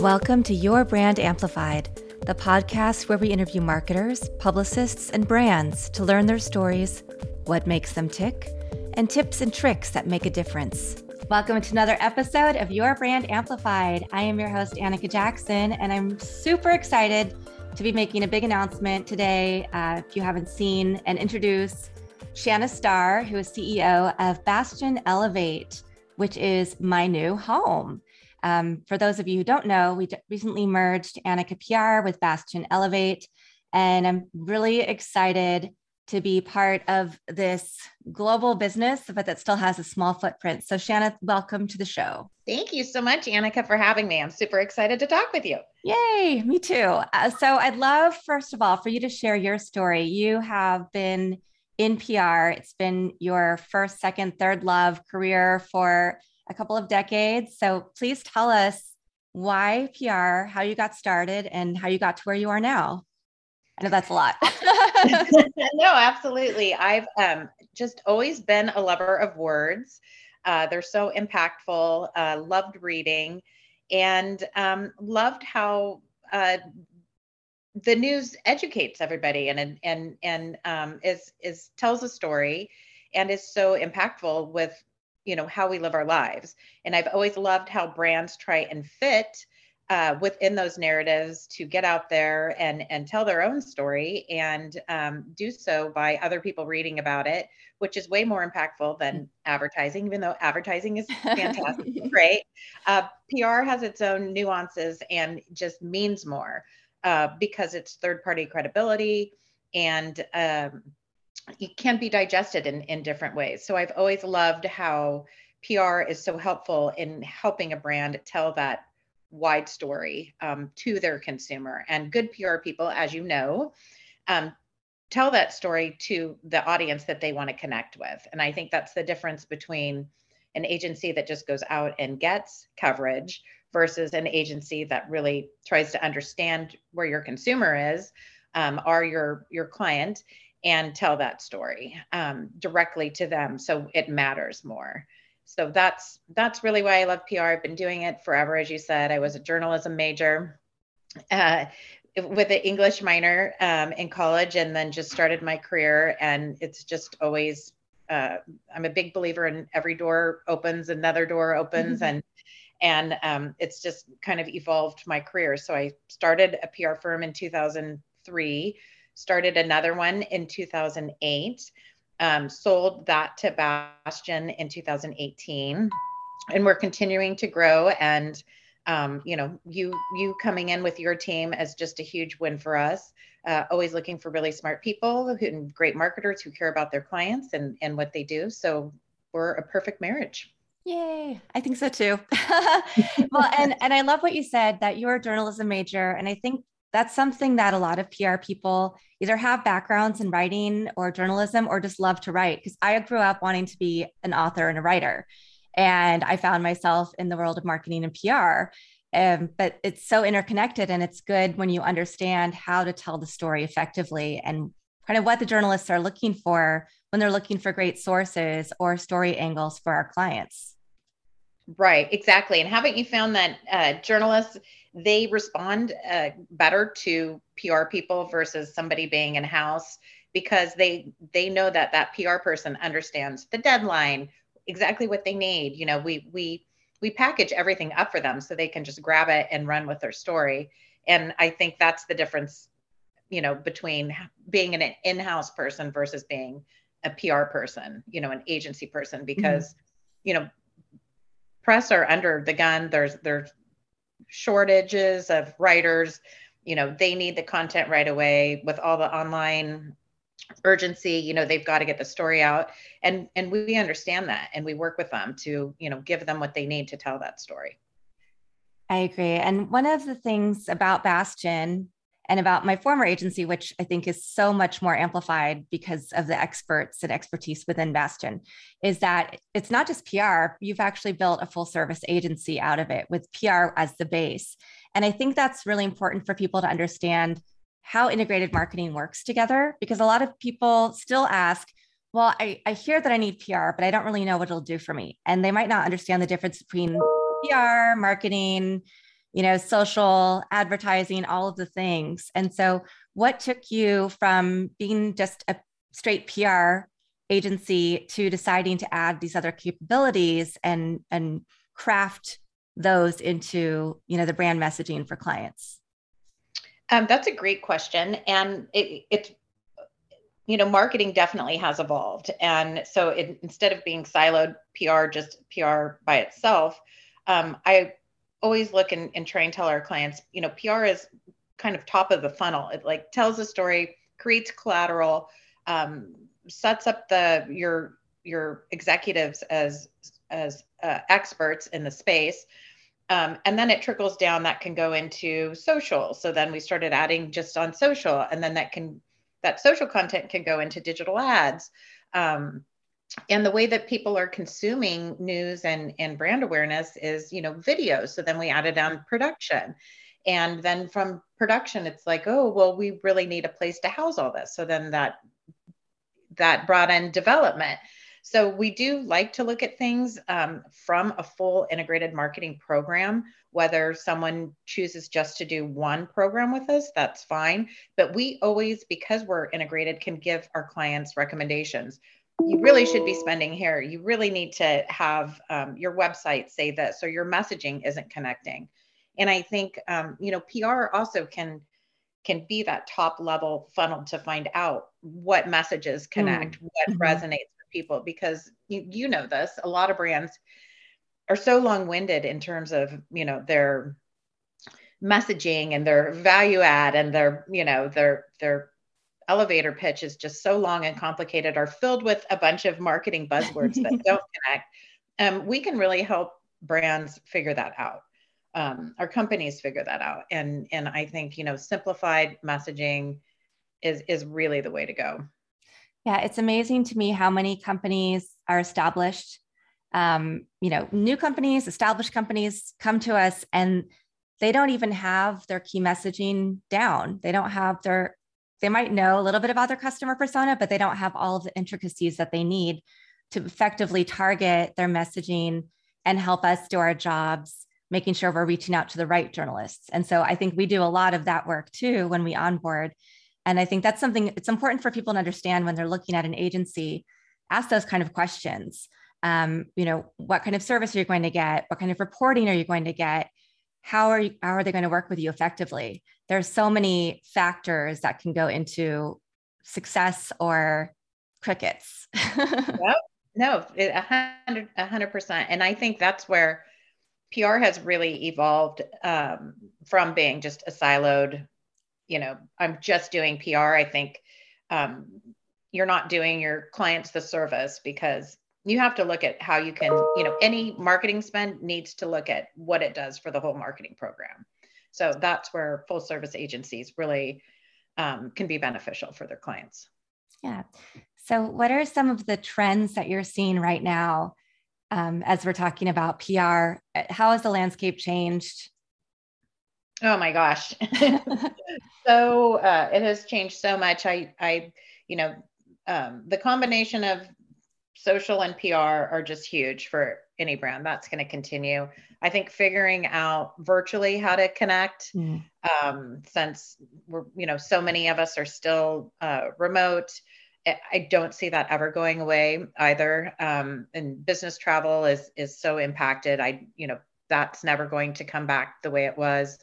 Welcome to Your Brand Amplified, the podcast where we interview marketers, publicists, and brands to learn their stories, what makes them tick, and tips and tricks that make a difference. Welcome to another episode of Your Brand Amplified. I am your host, Annika Jackson, and I'm super excited to be making a big announcement today. Uh, if you haven't seen, and introduce Shanna Starr, who is CEO of Bastion Elevate, which is my new home. Um, for those of you who don't know, we recently merged Annika PR with Bastion Elevate, and I'm really excited to be part of this global business, but that still has a small footprint. So, Shanna, welcome to the show. Thank you so much, Annika, for having me. I'm super excited to talk with you. Yay, me too. Uh, so, I'd love, first of all, for you to share your story. You have been in PR, it's been your first, second, third love career for a couple of decades. So please tell us why PR, how you got started, and how you got to where you are now. I know that's a lot. no, absolutely. I've um, just always been a lover of words. Uh, they're so impactful. Uh, loved reading, and um, loved how uh, the news educates everybody and and and um, is is tells a story and is so impactful with you know how we live our lives. And i've always loved how brands try and fit uh, within those narratives to get out there and and tell their own story and um, do so by other people reading about it which is way more impactful than advertising even though advertising is fantastic great uh, pr has its own nuances and just means more uh, because it's third party credibility and um, it can be digested in, in different ways. So I've always loved how PR is so helpful in helping a brand tell that wide story um, to their consumer. And good PR people, as you know, um, tell that story to the audience that they want to connect with. And I think that's the difference between an agency that just goes out and gets coverage versus an agency that really tries to understand where your consumer is, um, are your your client, and tell that story um, directly to them so it matters more. So that's that's really why i love pr i've been doing it forever as you said. I was a journalism major uh, with an english minor um, in college and then just started my career. And it's just always uh, i'm a big believer in every door opens another door opens. Mm-hmm. and and um, it's just kind of evolved my career. So i started a pr firm in 2003 started another one in 2008, um, sold that to Bastion in 2018, and we're continuing to grow. And um, you know, you you coming in with your team is just a huge win for us. Uh, always looking for really smart people who and great marketers who care about their clients and and what they do. So we're a perfect marriage. Yay. I think so too. well, and and I love what you said that you're a journalism major. And I think that's something that a lot of PR people either have backgrounds in writing or journalism or just love to write. Because I grew up wanting to be an author and a writer. And I found myself in the world of marketing and PR. Um, but it's so interconnected and it's good when you understand how to tell the story effectively and kind of what the journalists are looking for when they're looking for great sources or story angles for our clients. Right, exactly. And haven't you found that uh, journalists they respond uh, better to PR people versus somebody being in house because they they know that that PR person understands the deadline, exactly what they need. You know, we we we package everything up for them so they can just grab it and run with their story. And I think that's the difference, you know, between being an in-house person versus being a PR person, you know, an agency person, because mm-hmm. you know, press are under the gun. There's there's shortages of writers. You know they need the content right away with all the online urgency. You know they've got to get the story out. And and we understand that and we work with them to you know give them what they need to tell that story. I agree. And one of the things about bastion and about my former agency, which I think is so much more amplified because of the experts and expertise within Bastion, is that it's not just PR. You've actually built a full service agency out of it with PR as the base. And I think that's really important for people to understand how integrated marketing works together because a lot of people still ask, well, I, I hear that I need PR, but I don't really know what it'll do for me. And they might not understand the difference between PR, marketing, you know, social advertising, all of the things. And so, what took you from being just a straight PR agency to deciding to add these other capabilities and and craft those into you know the brand messaging for clients? Um, that's a great question, and it, it's you know marketing definitely has evolved, and so it, instead of being siloed PR, just PR by itself, um, I always look and, and try and tell our clients, you know, PR is kind of top of the funnel. It like tells a story, creates collateral, um, sets up the your your executives as as uh, experts in the space um, and then it trickles down that can go into social so then we started adding just on social and then that can that social content can go into digital ads um, and the way that people are consuming news and, and brand awareness is you know video so then we added on production and then from production it's like oh well we really need a place to house all this so then that that brought in development so we do like to look at things um, from a full integrated marketing program. Whether someone chooses just to do one program with us, that's fine. But we always, because we're integrated, can give our clients recommendations. You really should be spending here. You really need to have um, your website say this, or your messaging isn't connecting. And I think um, you know PR also can can be that top level funnel to find out what messages connect, mm. what mm-hmm. resonates with people because you, you know this a lot of brands are so long-winded in terms of you know their messaging and their value add and their you know their their elevator pitch is just so long and complicated are filled with a bunch of marketing buzzwords that don't connect um, we can really help brands figure that out um, our companies figure that out and and i think you know simplified messaging is is really the way to go yeah, it's amazing to me how many companies are established. Um, you know, new companies, established companies come to us and they don't even have their key messaging down. They don't have their, they might know a little bit about their customer persona, but they don't have all of the intricacies that they need to effectively target their messaging and help us do our jobs, making sure we're reaching out to the right journalists. And so I think we do a lot of that work too when we onboard and I think that's something it's important for people to understand when they're looking at an agency, ask those kind of questions. Um, you know, what kind of service are you going to get? What kind of reporting are you going to get? How are you, how are they going to work with you effectively? There's so many factors that can go into success or crickets. yep. No, a hundred, a hundred percent. And I think that's where PR has really evolved um, from being just a siloed you know, I'm just doing PR, I think um, you're not doing your clients the service because you have to look at how you can, you know, any marketing spend needs to look at what it does for the whole marketing program. So that's where full service agencies really um, can be beneficial for their clients. Yeah. So, what are some of the trends that you're seeing right now um, as we're talking about PR? How has the landscape changed Oh my gosh. so uh, it has changed so much. I, I, you know, um, the combination of social and PR are just huge for any brand. That's going to continue. I think figuring out virtually how to connect, mm. um, since we're, you know, so many of us are still uh, remote. I don't see that ever going away either. Um, and business travel is is so impacted. I, you know, that's never going to come back the way it was.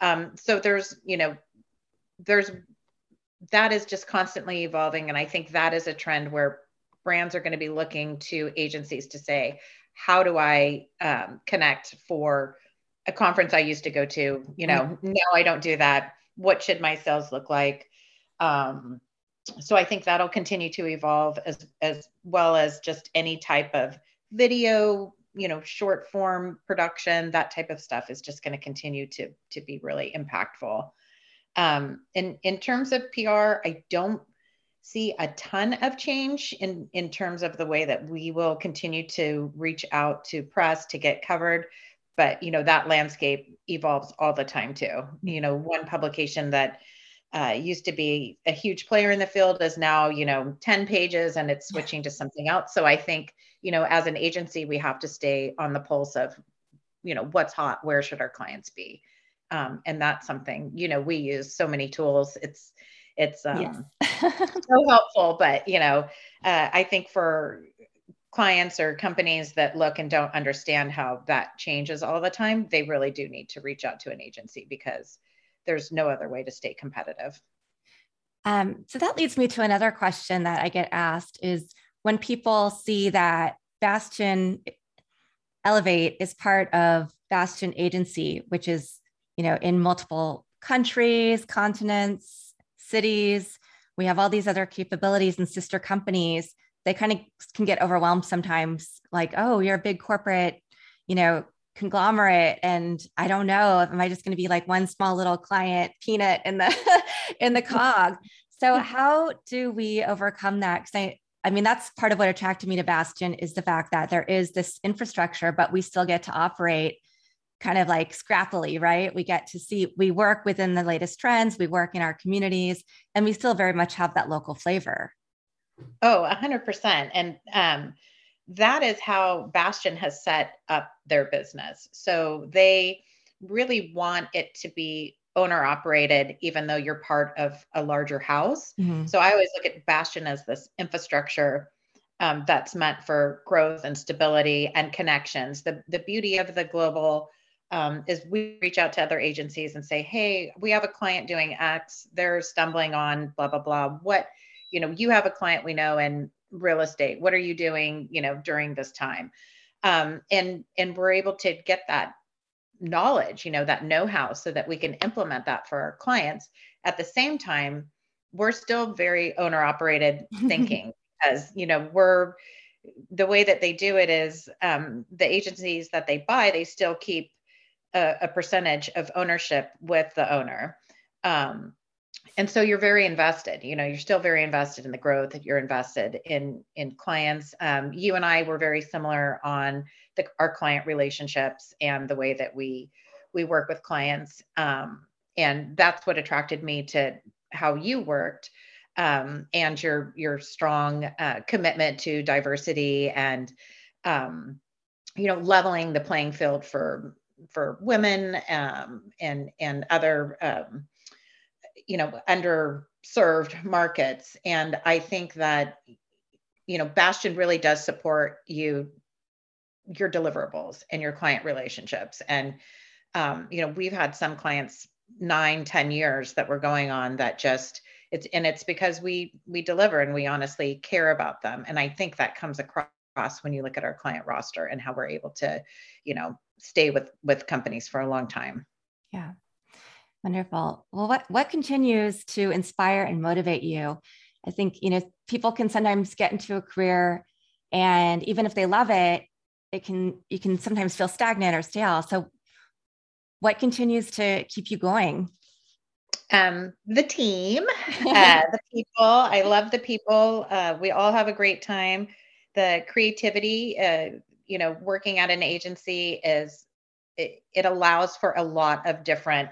Um, so there's, you know, there's that is just constantly evolving. And I think that is a trend where brands are going to be looking to agencies to say, how do I um, connect for a conference I used to go to? You know, mm-hmm. no, I don't do that. What should my sales look like? Um, so I think that'll continue to evolve as as well as just any type of video you know short form production that type of stuff is just going to continue to to be really impactful um in in terms of pr i don't see a ton of change in in terms of the way that we will continue to reach out to press to get covered. But you know that landscape evolves all the time too. You know one publication that uh, used to be a huge player in the field is now you know 10 pages and it's switching to something else. So i think you know as an agency we have to stay on the pulse of you know what's hot where should our clients be? Um, and that's something you know we use so many tools. It's it's um, yes. so helpful but you know uh, i think for clients or companies that look and don't understand how that changes all the time they really do need to reach out to an agency because there's no other way to stay competitive um, so that leads me to another question that i get asked is when people see that bastion elevate is part of bastion agency which is you know in multiple countries continents cities. We have all these other capabilities and sister companies. They kind of can get overwhelmed sometimes like oh you're a big corporate you know conglomerate and i don't know am i just going to be like one small little client peanut in the in the cog? So how do we overcome that? Because i i mean that's part of what attracted me to bastion is the fact that there is this infrastructure but we still get to operate kind of like scrappily right we get to see we work within the latest trends we work in our communities and we still very much have that local flavor Oh, 100%. And um, that is how Bastion has set up their business. So they really want it to be owner operated, even though you're part of a larger house. Mm-hmm. So I always look at Bastion as this infrastructure um, that's meant for growth and stability and connections. The, the beauty of the global um, is we reach out to other agencies and say, hey, we have a client doing X, they're stumbling on blah, blah, blah. What you know you have a client we know in real estate. What are you doing you know during this time? Um, and and we're able to get that knowledge you know that know-how so that we can implement that for our clients. At the same time we're still very owner operated thinking as you know we're the way that they do it is um, the agencies that they buy they still keep a, a percentage of ownership with the owner. Um, and so you're very invested you know you're still very invested in the growth that you're invested in in clients. Um, you and i were very similar on the, our client relationships and the way that we we work with clients. Um, and that's what attracted me to how you worked um, and your your strong uh, commitment to diversity and um, you know leveling the playing field for for women um, and and other um, you know underserved markets. And i think that you know bastion really does support you your deliverables and your client relationships. And um, you know we've had some clients nine ten years that we're going on that just it's and it's because we we deliver and we honestly care about them. And i think that comes across when you look at our client roster and how we're able to you know stay with with companies for a long time yeah Wonderful. Well, what what continues to inspire and motivate you? I think you know people can sometimes get into a career, and even if they love it, it can you can sometimes feel stagnant or stale. So, what continues to keep you going? Um, the team, uh, the people. I love the people. Uh, we all have a great time. The creativity. Uh, you know, working at an agency is it, it allows for a lot of different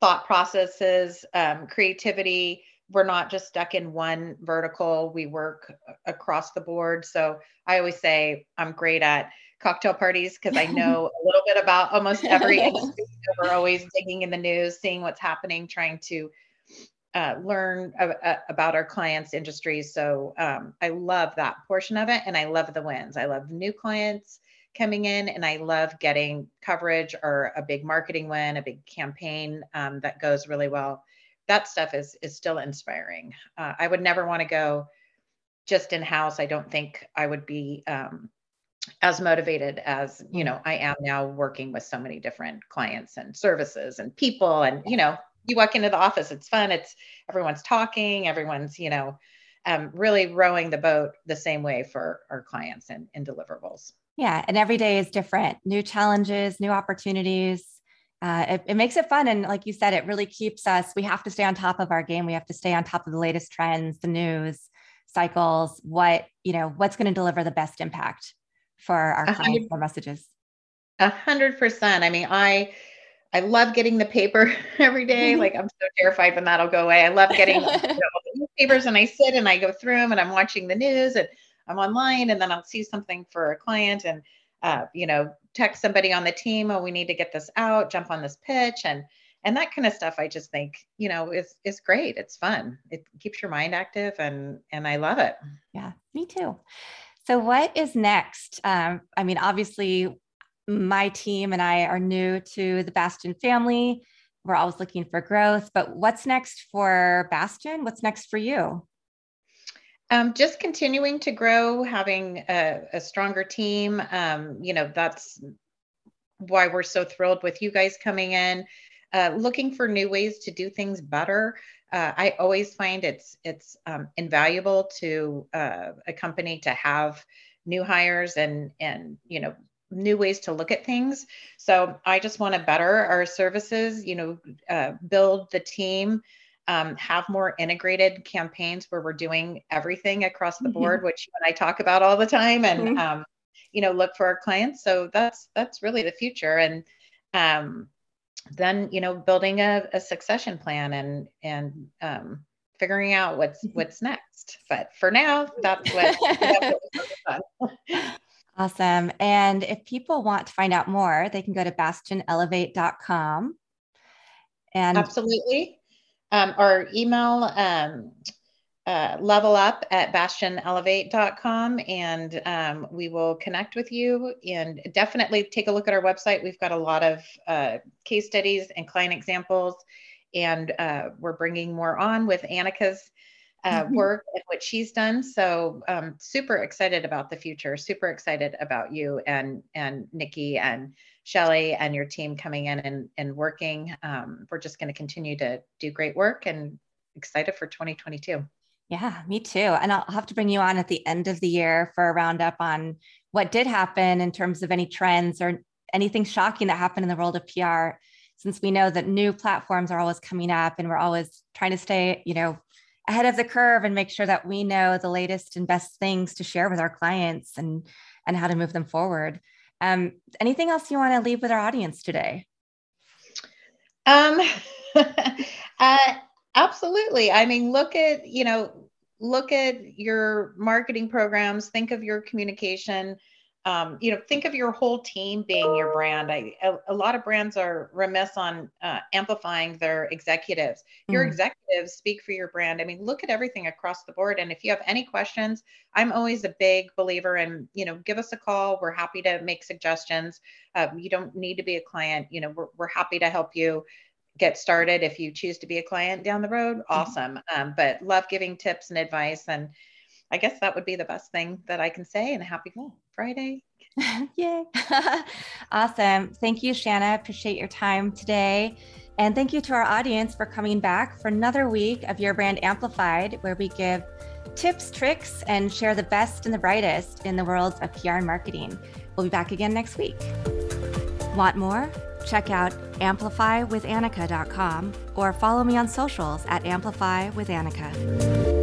thought processes, um, creativity. We're not just stuck in one vertical. We work across the board. So I always say I'm great at cocktail parties because I know a little bit about almost every industry. We're always digging in the news, seeing what's happening, trying to uh, learn about our clients' industries. So um, I love that portion of it, and I love the wins. I love new clients coming in and I love getting coverage or a big marketing win, a big campaign um, that goes really well. That stuff is is still inspiring. Uh, I would never want to go just in house. I don't think I would be um, as motivated as you know I am now working with so many different clients and services and people. And you know, you walk into the office, it's fun. It's everyone's talking, everyone's you know um, really rowing the boat the same way for our clients and, and deliverables. Yeah. And every day is different new challenges, new opportunities. Uh, it, it, makes it fun. And like you said, it really keeps us, we have to stay on top of our game. We have to stay on top of the latest trends, the news cycles, what, you know, what's going to deliver the best impact for our clients, our messages. A hundred percent. I mean, I, I love getting the paper every day. Like I'm so terrified when that'll go away. I love getting you know, the newspapers and I sit and I go through them and I'm watching the news and I'm online and then I'll see something for a client and uh, you know, text somebody on the team, oh, we need to get this out, jump on this pitch, and and that kind of stuff. I just think, you know, is is great. It's fun. It keeps your mind active, and and I love it. Yeah, me too. So, what is next? Um, I mean, obviously, my team and I are new to the Bastion family. We're always looking for growth, but what's next for Bastion? What's next for you? Um, just continuing to grow, having a, a stronger team. Um, you know, that's why we're so thrilled with you guys coming in. Uh, looking for new ways to do things better. Uh, I always find it's it's um, invaluable to uh, a company to have new hires and and you know new ways to look at things. So I just want to better our services. You know, uh, build the team um, have more integrated campaigns where we're doing everything across the mm-hmm. board, which you and I talk about all the time, and mm-hmm. um, you know, look for our clients. So that's that's really the future, and um, then you know, building a, a succession plan and and um, figuring out what's mm-hmm. what's next. But for now, that's what. that's what awesome. And if people want to find out more, they can go to bastionelevate.com. And absolutely um, or email um, uh, level up at bastionelevate.com and um, we will connect with you and definitely take a look at our website. We've got a lot of uh, case studies and client examples, and uh, we're bringing more on with Annika's uh, mm-hmm. work and what she's done. So um, super excited about the future. Super excited about you and and Nikki and Shelly and your team coming in and, and working. Um, we're just going to continue to do great work and excited for 2022. Yeah, me too. And I'll have to bring you on at the end of the year for a roundup on what did happen in terms of any trends or anything shocking that happened in the world of PR, since we know that new platforms are always coming up and we're always trying to stay, you know, ahead of the curve and make sure that we know the latest and best things to share with our clients and and how to move them forward. Um, anything else you want to leave with our audience today? Um, uh, absolutely. I mean, look at, you know, look at your marketing programs, think of your communication um, you know, think of your whole team being your brand. I, a, a lot of brands are remiss on uh, amplifying their executives. Your mm. executives speak for your brand. I mean, look at everything across the board. And if you have any questions, I'm always a big believer in, you know, give us a call. We're happy to make suggestions. Uh, you don't need to be a client. You know, we're, we're happy to help you get started if you choose to be a client down the road. Mm-hmm. Awesome. Mm-hmm. Um, but love giving tips and advice and I guess that would be the best thing that I can say. And happy Friday. Yay. awesome. Thank you, Shanna. Appreciate your time today. And thank you to our audience for coming back for another week of Your Brand Amplified, where we give tips, tricks, and share the best and the brightest in the world of PR and marketing. We'll be back again next week. Want more? Check out amplifywithannika.com or follow me on socials at amplifywithannika.